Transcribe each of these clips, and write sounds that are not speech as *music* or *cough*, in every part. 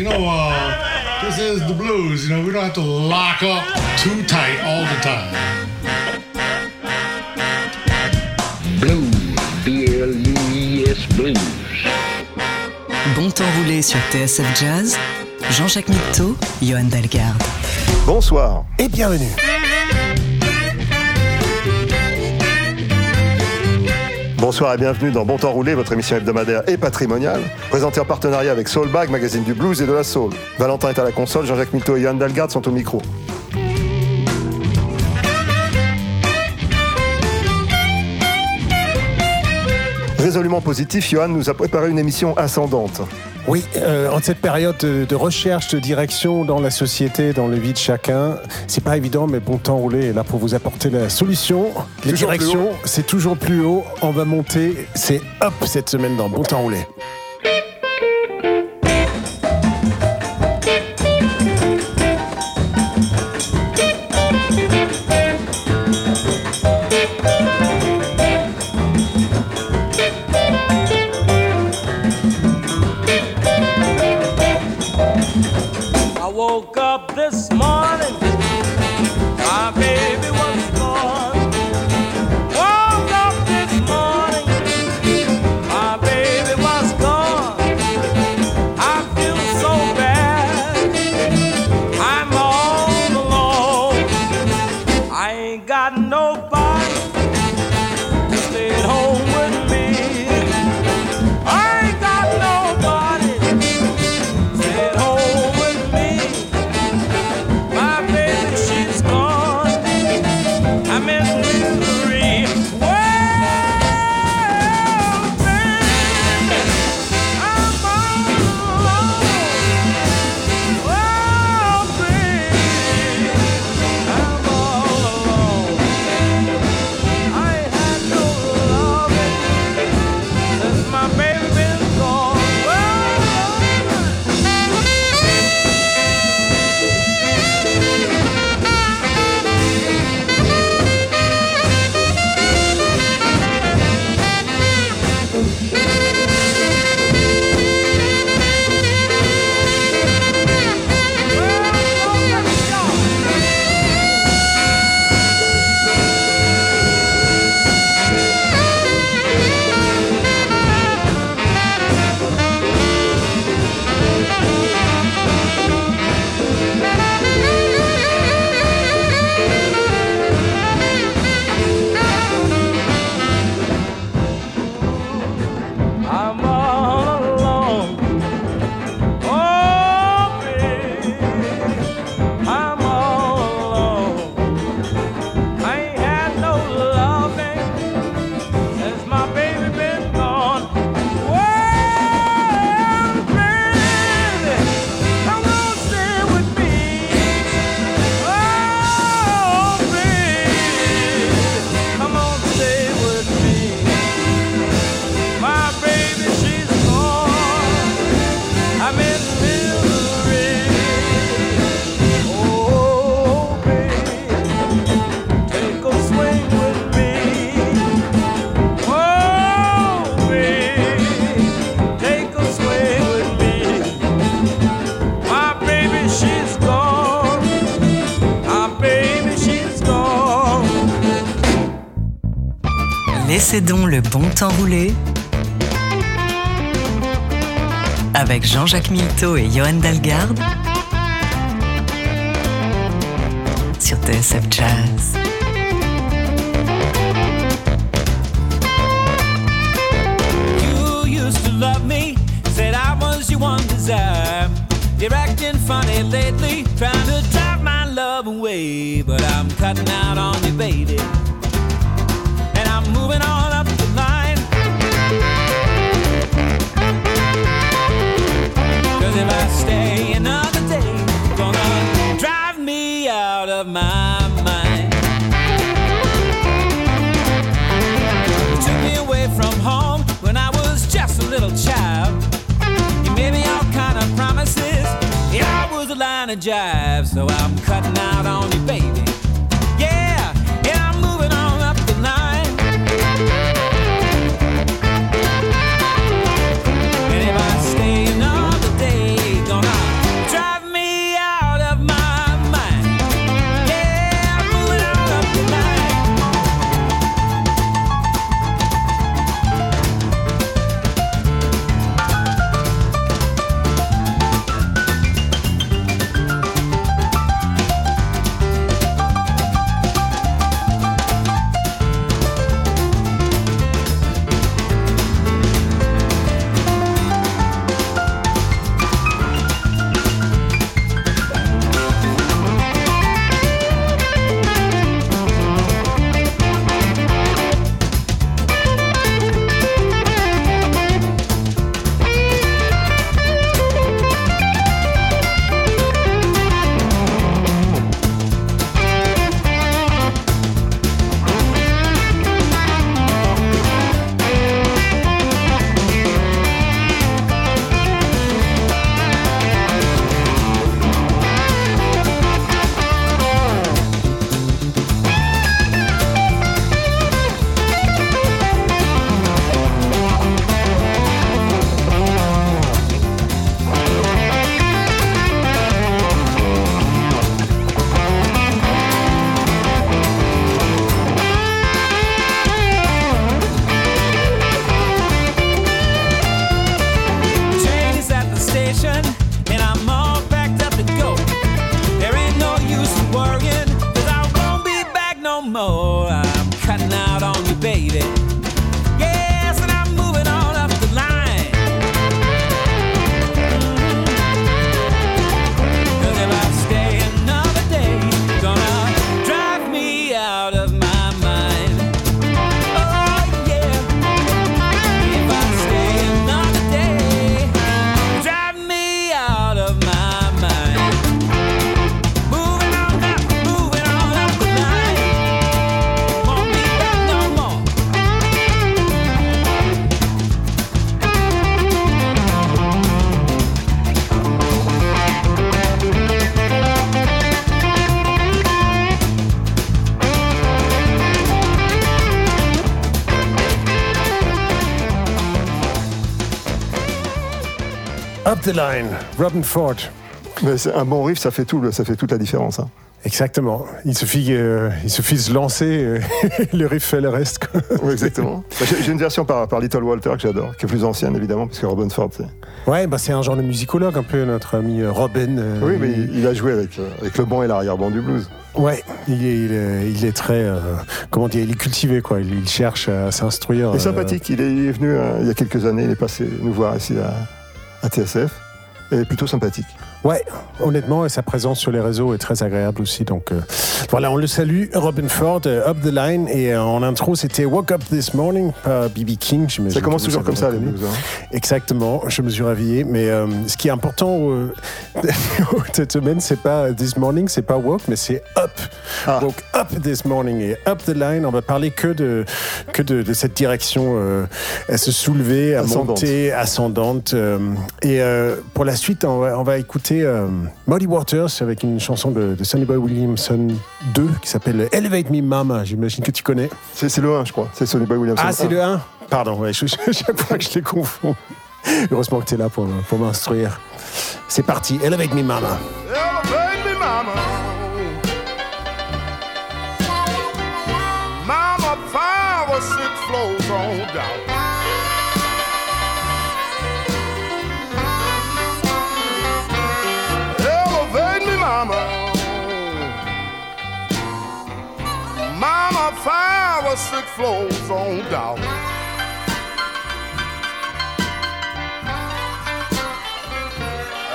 You know, uh, this is the blues. You know, we don't have to lock up too tight all the time. Blues, B-L-U-I-S Blues. Bon temps roulé sur TSF Jazz, Jean-Jacques Mitteau, Johan Dalgarde. Bonsoir et bienvenue. Bonsoir et bienvenue dans Bon Temps Roulé, votre émission hebdomadaire et patrimoniale, présentée en partenariat avec Soulbag, magazine du blues et de la soul. Valentin est à la console, Jean-Jacques Milto et Yann Dalgard sont au micro. Résolument positif, Johan nous a préparé une émission ascendante. Oui, euh, en cette période de, de recherche de direction dans la société, dans le vie de chacun, c'est pas évident, mais bon temps roulé est là pour vous apporter la solution. Les Toujours directions, c'est toujours plus haut. On va monter, c'est hop cette semaine dans bon temps roulé. Le bon temps rouler avec Jean-Jacques Milteau et Johan Dalgarde sur TSF Jazz. You used to love me, said I was your one desire. Funny lately, trying to drive my love away. But I'm cutting out on you, baby. And I'm moving on little child. You made me all kind of promises. Yeah, I was a line of jive, so I'm cutting out on you, baby. The line, Robin Ford. Mais un bon riff, ça fait, tout, ça fait toute la différence. hein. Exactement. Il suffit, euh, il suffit de se lancer, euh, *laughs* le riff fait le reste. Oui, exactement. Bah, J'ai une version par, par Little Walter que j'adore, qui est plus ancienne évidemment, parce que Robin Ford, c'est. Ouais, bah c'est un genre de musicologue un peu, notre ami euh, Robin. euh, Oui, mais il, il a joué avec, avec le bon et l'arrière-ban du blues. Ouais, il est, il est, il est très, comment dire, il est cultivé quoi. Il, cherche à s'instruire. Il est sympathique. Il est, il est venu il y a quelques années, il est passé nous voir ici à, à TSF. Et plutôt sympathique. Ouais, honnêtement, et sa présence sur les réseaux est très agréable aussi. Donc euh, voilà, on le salue, Robin Ford, euh, Up the Line. Et euh, en intro, c'était Woke Up This Morning par B.B. King. Ça commence toujours comme ça, les blues. hein. Exactement, je me suis réveillé. Mais ce qui est important *laughs* cette semaine, c'est pas This Morning, c'est pas Woke, mais c'est Up. Ah. Woke Up This Morning et Up the Line. On va parler que de, que de, de cette direction à se soulever, à Ascendante. monter, ascendante. et pour la suite, on va, on va écouter euh, Muddy Waters avec une chanson de, de Sonny Boy Williamson 2 qui s'appelle Elevate Me Mama. J'imagine que tu connais. C'est le 1, je crois. C'est Sonny Boy Williamson. Ah, c'est le 1 Pardon, ouais, je, *laughs* je- chaque fois que je les confonds. Heureusement que tu es là pour, pour m'instruire. C'est parti, Elevate Me Mama. Elevate me, mama. Mama, five or six floors on down. Or six on down.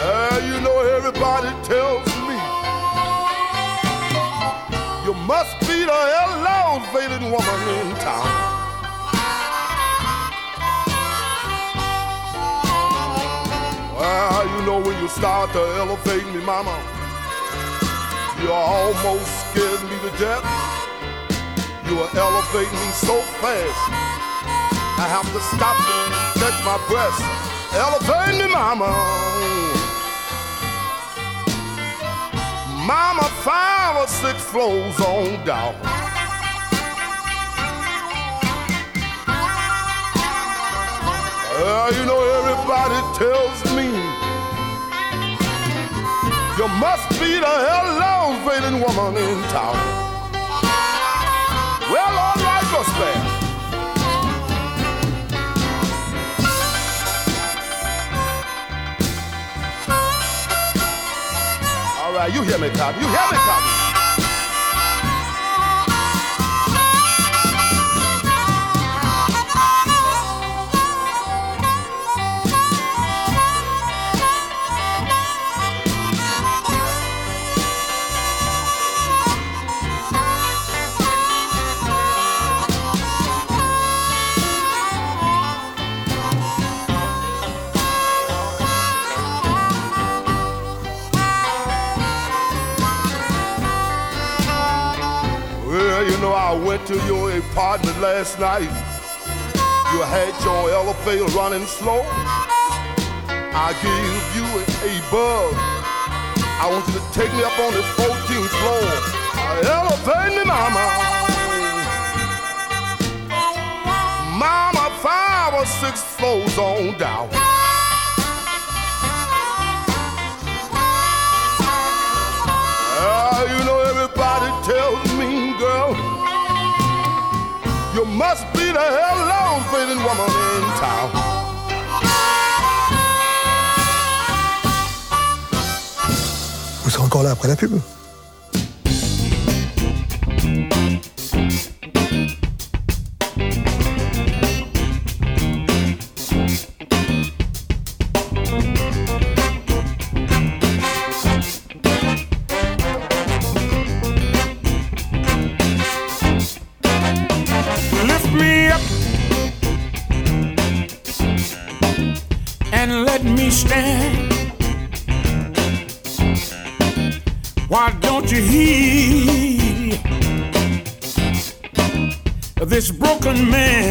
Uh, you know everybody tells me you must be the elevated woman in town. Well, you know when you start to elevate me, mama, you almost scared me to death. You are elevating me so fast, I have to stop and catch my breath. Elevate me, mama. Mama, five or six floors on down. Uh, you know, everybody tells me you must be the elevating woman in town. Well, all right, what's? All right, you hear me, Cotton. You hear me, Cotton. To your apartment last night. You had your elevator running slow. I gave you a, a buzz. I want you to take me up on the 14th floor. Elevate me, mama. Mama, five or six floors on down. Must be the elevating woman in town. Vous serez encore là après la pub? Broken man?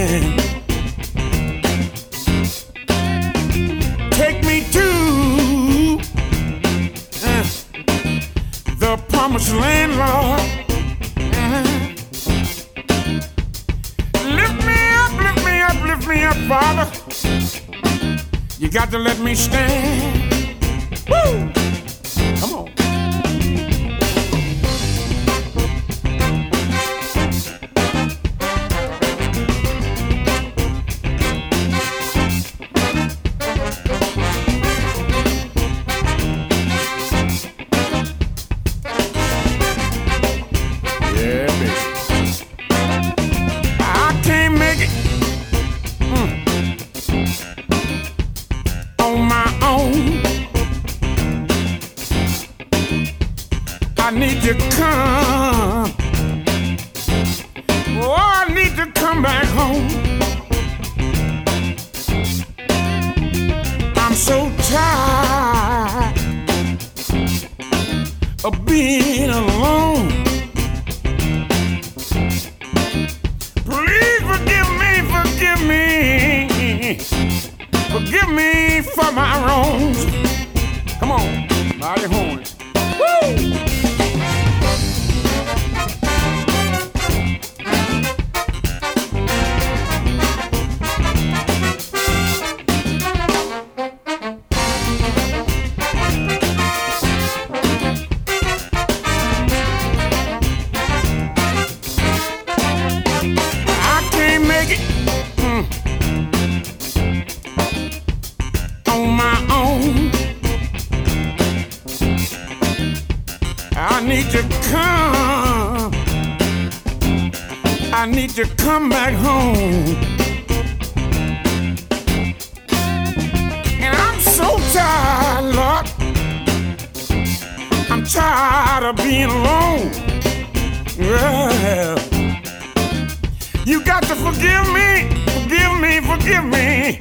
You got to forgive me, forgive me, forgive me,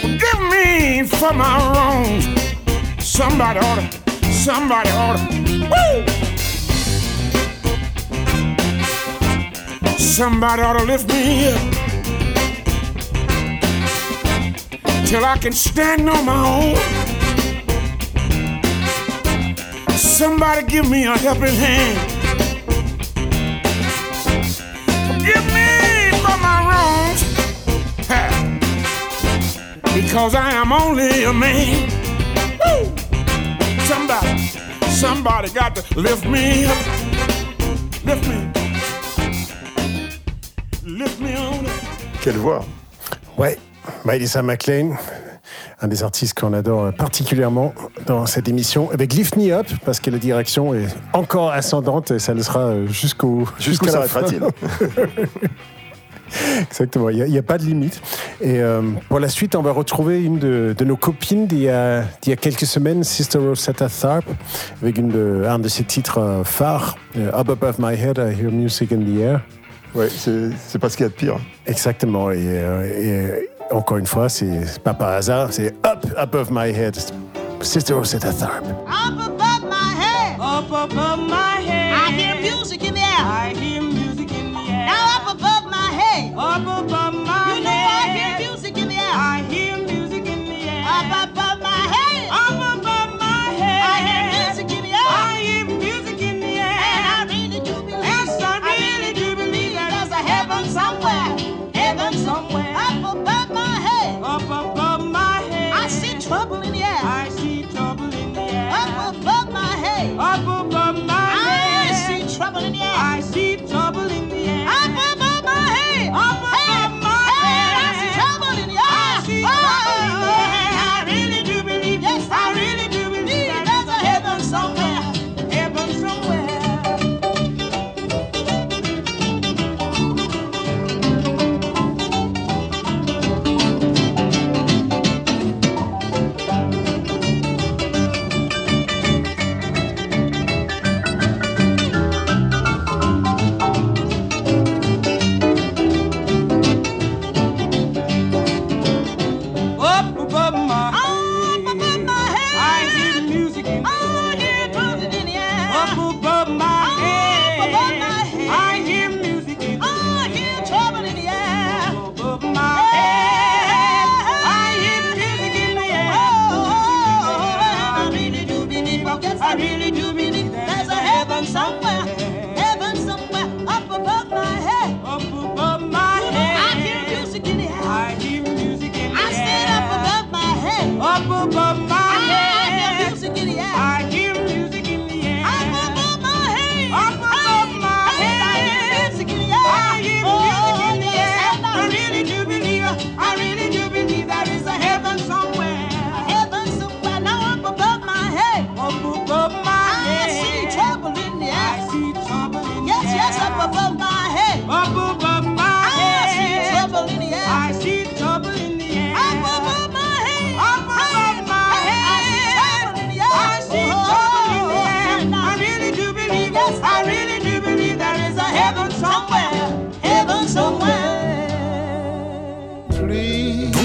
forgive me for my wrongs. Somebody ought to, somebody ought to, woo! Somebody ought to lift me up till I can stand on my own. Somebody give me a helping hand. Because I am only a man. Woo. Somebody, somebody got to lift me up. Lift me. Lift me on up. Quelle voix Ouais, Miley McLean, un des artistes qu'on adore particulièrement dans cette émission, avec Lift Me Up, parce que la direction est encore ascendante et ça le sera jusqu'au Jusqu'où jusqu'à la fin. s'arrêtera-t-il *laughs* *laughs* Exactement, il n'y a, pas de limite. Et euh, pour la suite, on va retrouver une de, de nos copines d'il y, a- d'il y a quelques semaines, Sister Rosetta Tharpe, avec une de- un de ses titres euh, phares, euh, Up Above My Head, I Hear Music in the Air. Ouais, c'est pas ce qu'il y a de pire. Exactement. Et, et, encore une fois, c'est c'est pas par hasard, c'est Up Above My Head, Sister Rosetta Tharpe. Up above my head. Up above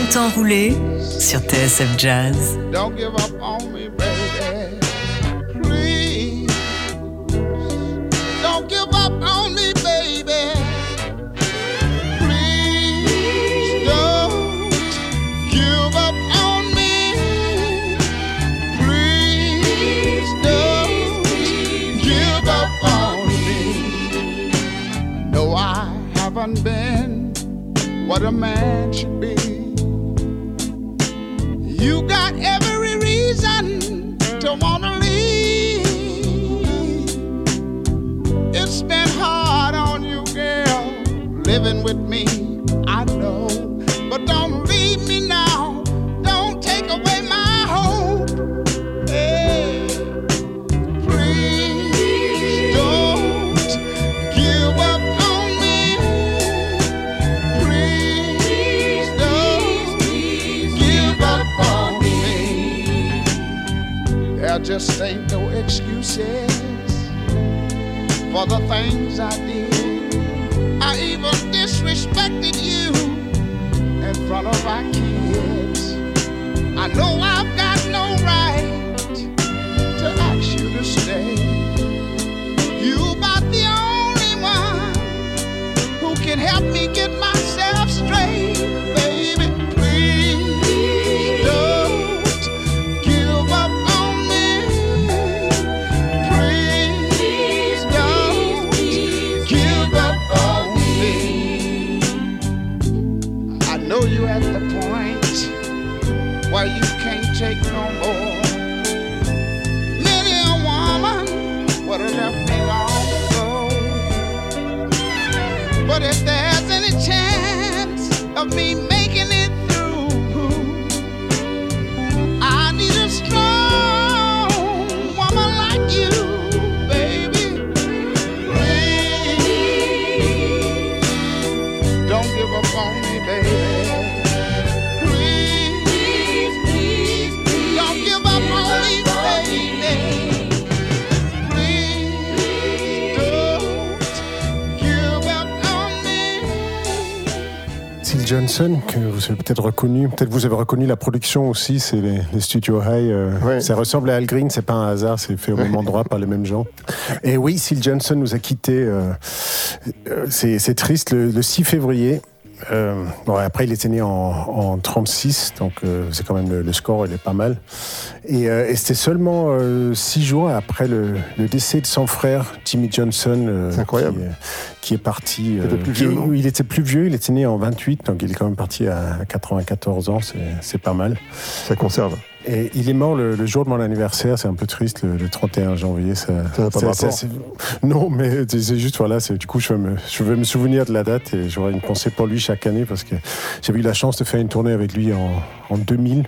temps roulé sur TSF Jazz. Don't give up on me, baby. Please. Don't give up on me, baby. Please don't give up on me. Please don't give up on me. No, I haven't been what a man should be. You got every reason to wanna leave. It's been hard on you, girl, living with me. Just ain't no excuses for the things I did. I even disrespected you in front of our kids. I know I've got no right to ask you to stay. You about the only one who can help me get take no more. Many a woman would have left me long ago. But if there's any chance of me Johnson, que vous avez peut-être reconnu, peut-être vous avez reconnu la production aussi, c'est les, les Studio High. euh, Ouais. Ça ressemble à Al Green, c'est pas un hasard, c'est fait au même endroit par les mêmes gens. Et oui, Phil Johnson nous a quittés, euh, euh, c'est c'est triste, le, le 6 février. Euh, bon, après, il était né en, en 36, donc euh, c'est quand même le, le score, il est pas mal. Et, euh, et c'était seulement euh, six jours après le, le décès de son frère, Jimmy Johnson, euh, incroyable. Qui, est- qui est parti. Il était plus vieux, il était plus vieux, il était né en 28, donc il est quand même parti à 94 ans, c'est- c'est pas mal. Ça conserve. Et il est mort le, le jour de mon anniversaire, c'est un peu triste, le, le 31 janvier. Ça, Ça n'a pas rapport. c'est- Non, mais c'est juste, voilà, du coup, je vais, me, je vais me souvenir de la date et j'aurai une pensée pour lui chaque année parce que j'avais eu la chance de faire une tournée avec lui en, en 2000.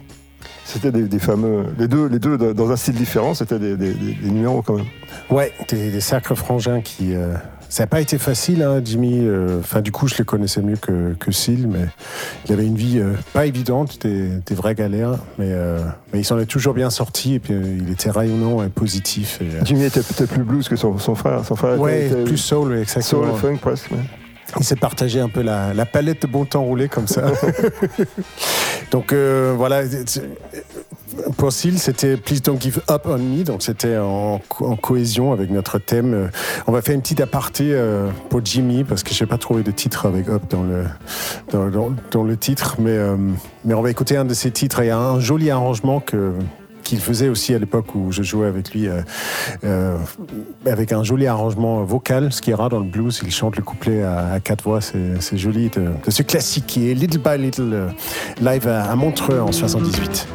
C'était des, des fameux. Les deux, les deux dans un style différent, c'était des, des- des- des numéros quand même. Ouais, des, des sacres frangins qui. euh, ça n'a pas été facile, hein, Jimmy. euh, Enfin, du coup, je le connaissais mieux que, que Seal, mais il avait une vie euh, pas évidente, des, des vraies galères, mais, euh, mais il s'en est toujours bien sorti et puis il était rayonnant et positif. Et, Jimmy était peut-être plus blues que son, son frère. Son frère ouais, était, plus soul, exactement. soul et funk presque. Il s'est partagé un peu la, la palette de bon temps roulé comme ça. *laughs* donc euh, voilà, Seal, c'était Please Don't Give Up on Me, donc c'était en, co- en cohésion avec notre thème. Euh, On va faire une petite aparté euh, pour Jimmy parce que je n'ai pas trouvé de titre avec Up dans le, dans, dans- dans le titre, mais, euh, mais on va écouter un de ses titres. Il y a un joli arrangement que qu'il faisait aussi à l'époque où je jouais avec lui, euh, euh, avec un joli arrangement vocal, ce qui est rare dans le blues. Il chante le couplet à, quatre voix, c'est joli de, de ce classique qui est Little by Little live à, à Montreux en 78.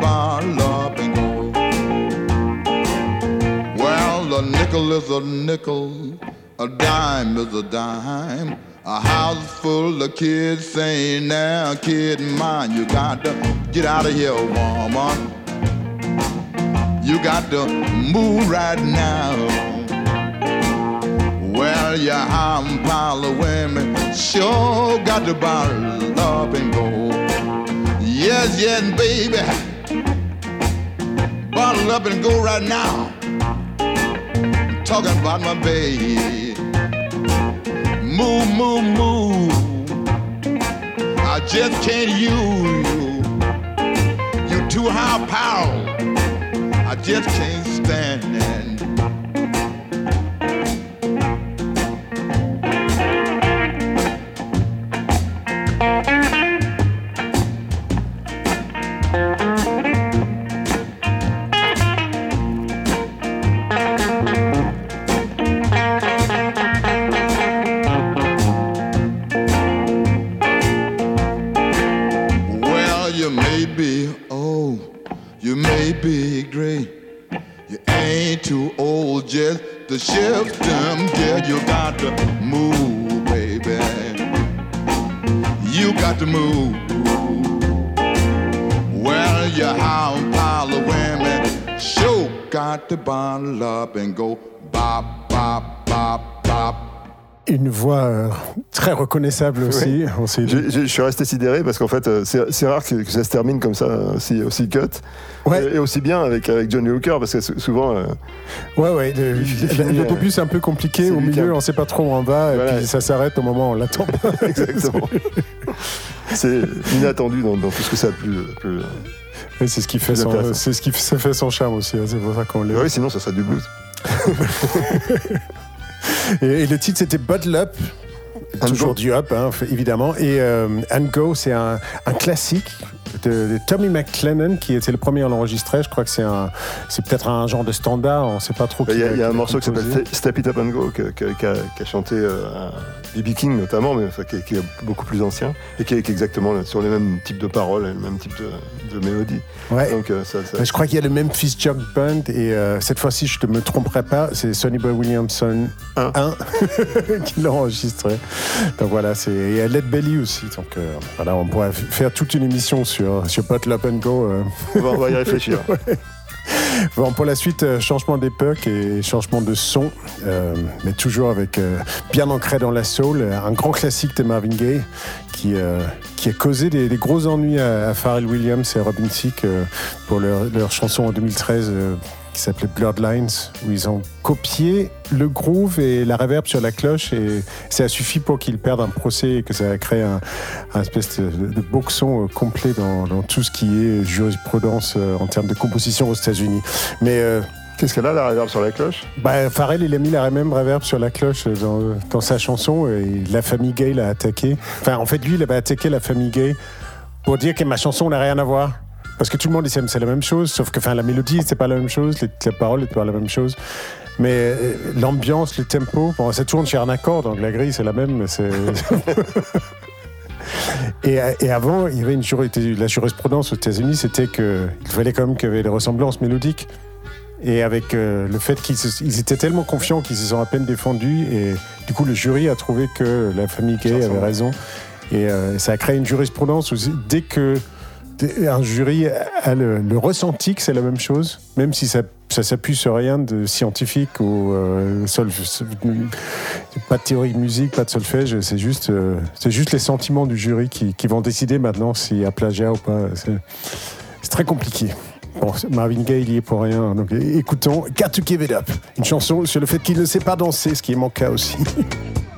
To up and. Well, a nickel is a nickel, a dime is a dime. A house full of kids saying, now, kid mine, you got to get out of here, woman. You got to move right now. Well, you have a pile of women, sure got to bottle up and go. Yes, yes, baby, bottle up and go right now. I'm Talking about my baby. Move, move, move. I just can't use you. You too high power. I just can't stand it. To shift them. Yeah, you got to move, baby. You got to move. Well, you a pile of women, sure got to bundle up and go bop, bop, bop, bop. Une voix euh, très reconnaissable aussi. Je, je- je suis resté sidéré parce qu'en fait, euh, c'est rare que, que ça se termine comme ça, aussi, aussi cut. Et, et aussi bien avec, avec Johnny Hooker, parce que sou- souvent. euh, Ouais, ouais. Le, le euh, début, c'est un peu compliqué. Au milieu, on sait pas trop où on va. Voilà. Et puis ça s'arrête au moment où on l'attend. *laughs* Exactement. *laughs* c'est inattendu dans, dans tout ce que ça a de plus. plus- Et c'est ce qui fait son, c'est ce qui fait son charme aussi. hein, C'est pour ça qu'on. Oui, sinon, ça serait du blues. *laughs* Et, et le titre, c'était Bottle Up. Toujours du up, hein, évidemment. Et euh, And Go, c'est un, un classique de, de Tommy McLennan, qui était le premier à l'enregistrer. Je crois que c'est un, c'est peut-être un genre de standard. On ne sait pas trop. Il y a, qui y a un morceau qui s'appelle. Step It Up and Go, qu'a chanté euh, B.B. King notamment, mais enfin, qui, est, qui est beaucoup plus ancien, et qui est, qui est exactement sur les mêmes types de paroles, et le même type de, de mélodie. Ouais. Donc, euh, ça, ça- Je crois qu'il y a le Memphis Jug Band et euh, cette fois-ci, je ne me tromperai pas, c'est Sonny Boy Williamson 1 *laughs* qui l'a enregistré. Donc voilà, c'est et a Led Belly aussi. Donc euh, voilà, on pourrait faire toute une émission sur sur Up and Go. on, va, on va y réfléchir. *laughs* Ouais. *laughs* Bon, pour la suite, euh, changement d'époque et changement de son, euh, mais toujours avec euh, bien ancré dans la soul, un grand classique de Marvin Gaye qui, a causé des, gros ennuis à, Pharrell Williams et Robin Thicke pour leur, leur chanson en 2013 euh, qui s'appelait Bloodlines, où ils ont copié le groove et la reverb sur la cloche et ça a suffi pour qu'ils perdent un procès et que ça a créé un, un espèce de, de boxon euh, complet dans, dans tout ce qui est jurisprudence euh, en termes de composition aux États-Unis. Mais euh, Qu'est-ce qu'elle a, la réverb sur la cloche? bah, Pharrell, il a mis la même reverb sur la cloche dans, dans sa chanson et la famille gay l'a attaqué. Enfin, en fait, lui, il avait attaqué la famille gay pour dire que ma chanson n'a rien à voir. Parce que tout le monde disait que c'est la même chose, sauf que enfin, la mélodie, c'est pas la même chose, les, les paroles n'étaient pas la même chose. Mais euh, l'ambiance, le tempo, bon, ça tourne sur un accord, donc la grille, c'est la même, mais c'est. *laughs* Et, et avant, il y avait une la jurisprudence aux États-Unis, c'était qu'il fallait quand même qu'il y avait des ressemblances mélodiques. Et avec euh, le fait qu'ils se- ils étaient tellement confiants qu'ils se sont à peine défendus, et du coup, le jury a trouvé que la famille Gay avait raison. Et euh, ça a créé une jurisprudence où dès que un jury a le, le ressenti que c'est la même chose, même si ça, ça s'appuie sur rien de scientifique ou euh, pas de théorie de musique, pas de solfège, c'est juste, euh, juste les sentiments du jury qui, vont décider maintenant s'il y a plagiat ou pas. C'est très compliqué. Bon, Marvin Gaye, il y est pour rien. Donc é- écoutons Got to Give It Up, une chanson sur le fait qu'il ne sait pas danser, ce qui cas aussi. *laughs*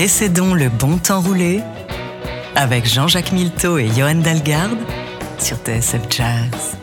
Laissez donc le bon temps rouler avec Jean-Jacques Milteau et Johan Dalgarde sur TSF Jazz.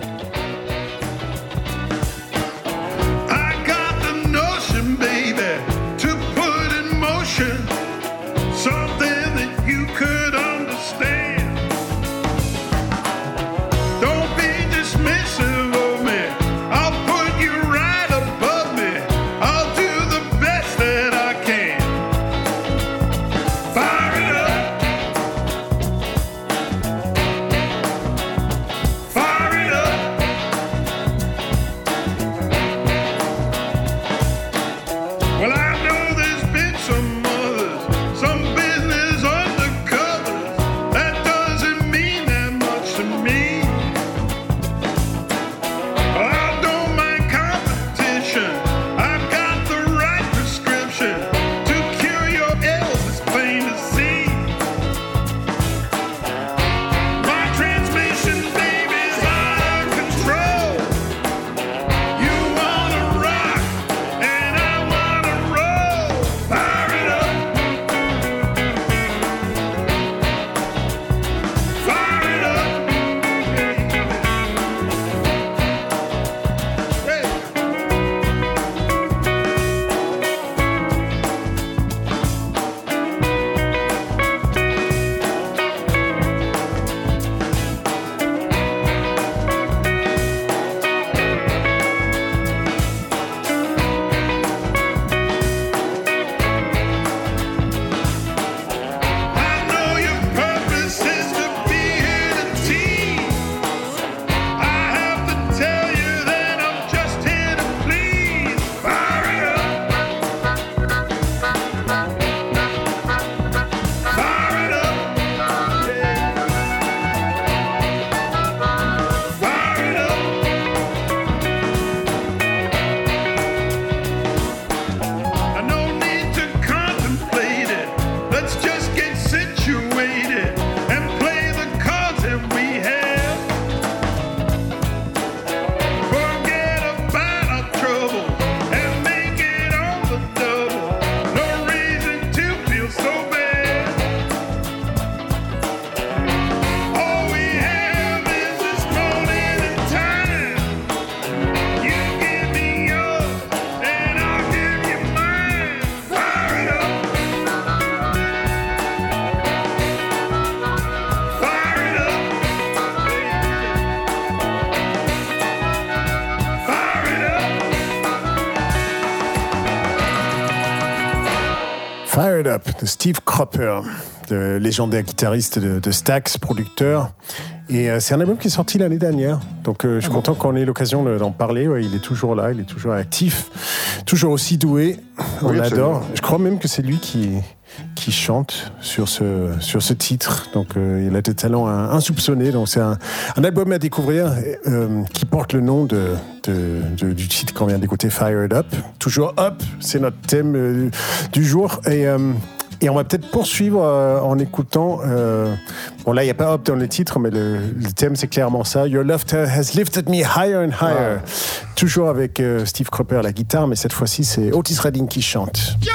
Up de Steve Cropper, le légendaire guitariste de, de Stax, producteur. Et euh, c'est un album qui est sorti l'année dernière. Donc euh, je suis content qu'on ait l'occasion de- d'en parler. Ouais, il est toujours là, il est toujours actif, toujours aussi doué. On Oui, absolument. adore. Je crois même que c'est lui qui, qui chante sur ce, sur ce titre. Donc euh, il a des talents insoupçonnés. Donc c'est un, un album à découvrir euh, qui porte le nom de, de- de- du titre qu'on vient d'écouter, Fire It Up. Toujours Up, c'est notre thème euh, du jour. Et, et on va peut-être poursuivre euh, en écoutant. euh, bon, là, il n'y a pas Up dans le titre, mais le, le thème, c'est clairement ça. Your laughter has lifted me higher and higher. Toujours avec euh, Steve Cropper à la guitare, mais cette fois-ci, c'est Otis Redding qui chante. Your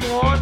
more.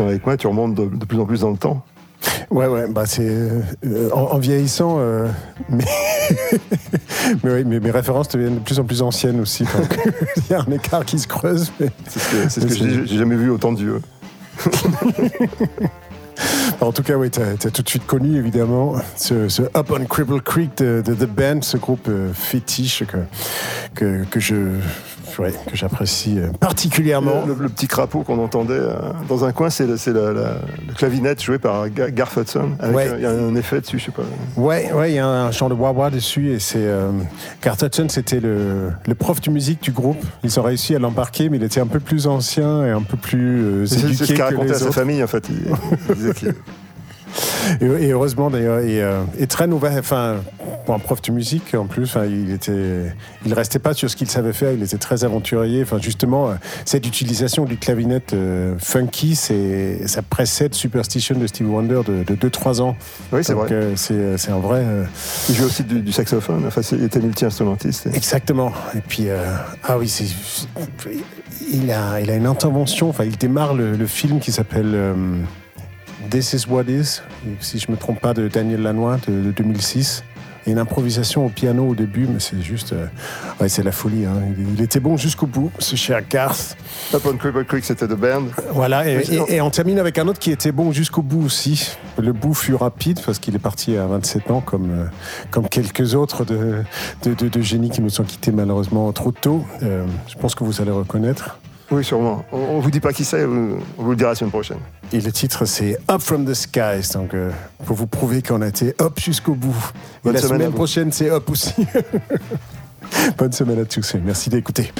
avec moi, tu remontes de, plus en plus dans le temps. Ouais, ouais, bah c'est euh, en, vieillissant, euh, *laughs* mais, mais, oui, mais mes références deviennent de plus en plus anciennes aussi. *laughs* *laughs* Il y a un écart qui se creuse. Mais... C'est ce que, j'ai jamais vu autant de vieux. En tout cas, oui, tu as, tout de suite connu, évidemment, ce, Up on Cripple Creek de, The Band, ce groupe euh, fétiche que, que je que j'apprécie euh, particulièrement. Le, le petit crapaud qu'on entendait euh, dans un coin, c'est la- clavinette joué par Ga- Garth Hudson. Ouais. Il y a un effet dessus, je sais pas. Ouais, ouais, il y a un chant de wah dessus et c'est euh, Garth Hudson, c'était le, le prof de musique du groupe. Ils ont réussi à l'embarquer, mais il était un peu plus ancien et un peu plus euh, C'est c'est éduqué ce qu'il racontait à sa famille, en fait. Il, il disait qu'il- *laughs* Et, et heureusement d'ailleurs, et, euh, et enfin, pour un prof de musique en plus, il était, il restait pas sur ce qu'il savait faire, il était très aventurier. Enfin, justement, euh, cette utilisation du clavinette euh, funky, c'est, ça précède Superstition de Steve Wonder de, de 2-3 ans. Oui, c'est vrai. euh, c'est, c'est un vrai. euh, Il joue aussi du, du saxophone. Enfin, il était multi-instrumentiste. Exactement. Et puis, euh, ah oui, c'est, il, a, il a une intervention. Enfin, il démarre le, le film qui s'appelle euh, This is What Is, si je me trompe pas, de Daniel Lanois de, de 2006. Et une improvisation au piano au début, mais c'est juste, euh, ouais, c'est la folie. hein. Il, il était bon jusqu'au bout, ce cher Garth. Up on Cripple Creek, c'était The Band. Voilà, et, on termine avec un autre qui était bon jusqu'au bout aussi. Le bout fut rapide parce qu'il est parti à 27 ans, comme, euh, comme quelques autres de, de, de- de génies qui nous sont quittés malheureusement trop tôt. Euh, je pense que vous allez reconnaître. Oui, sûrement. On, on vous dit pas qui c'est, on, vous le dira la semaine prochaine. Et le titre, c'est Up from the Skies. Donc, euh, pour vous prouver qu'on a été up jusqu'au bout. Et la semaine semaine prochaine, c'est up aussi. *laughs* Bonne semaine à tous. et Merci d'écouter.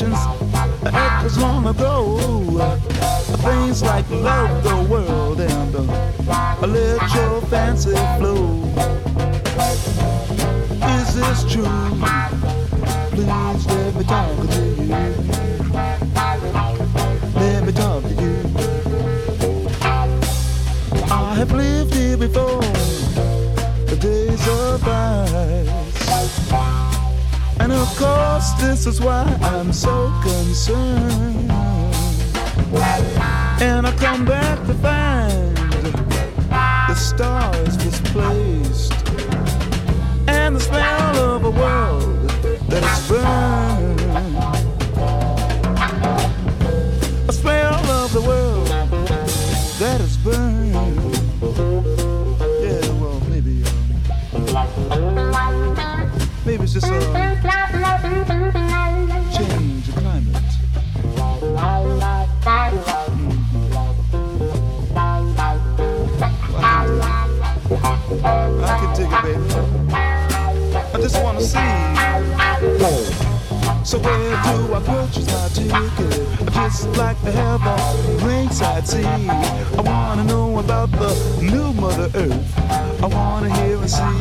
emotions this is why I'm so concerned. And I come back to find the stars misplaced and the smell of a world that is burned. A smell of the world that is burned. Yeah, well, maybe, uh, maybe it's just a change can dig it, baby. I just wanna see. So where do I purchase my ticket? I just like to have a ringside seat. I wanna know about the new Mother Earth. I wanna hear and see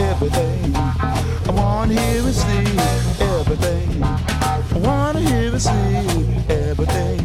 everything. I wanna hear and see everything. I wanna hear and see everything.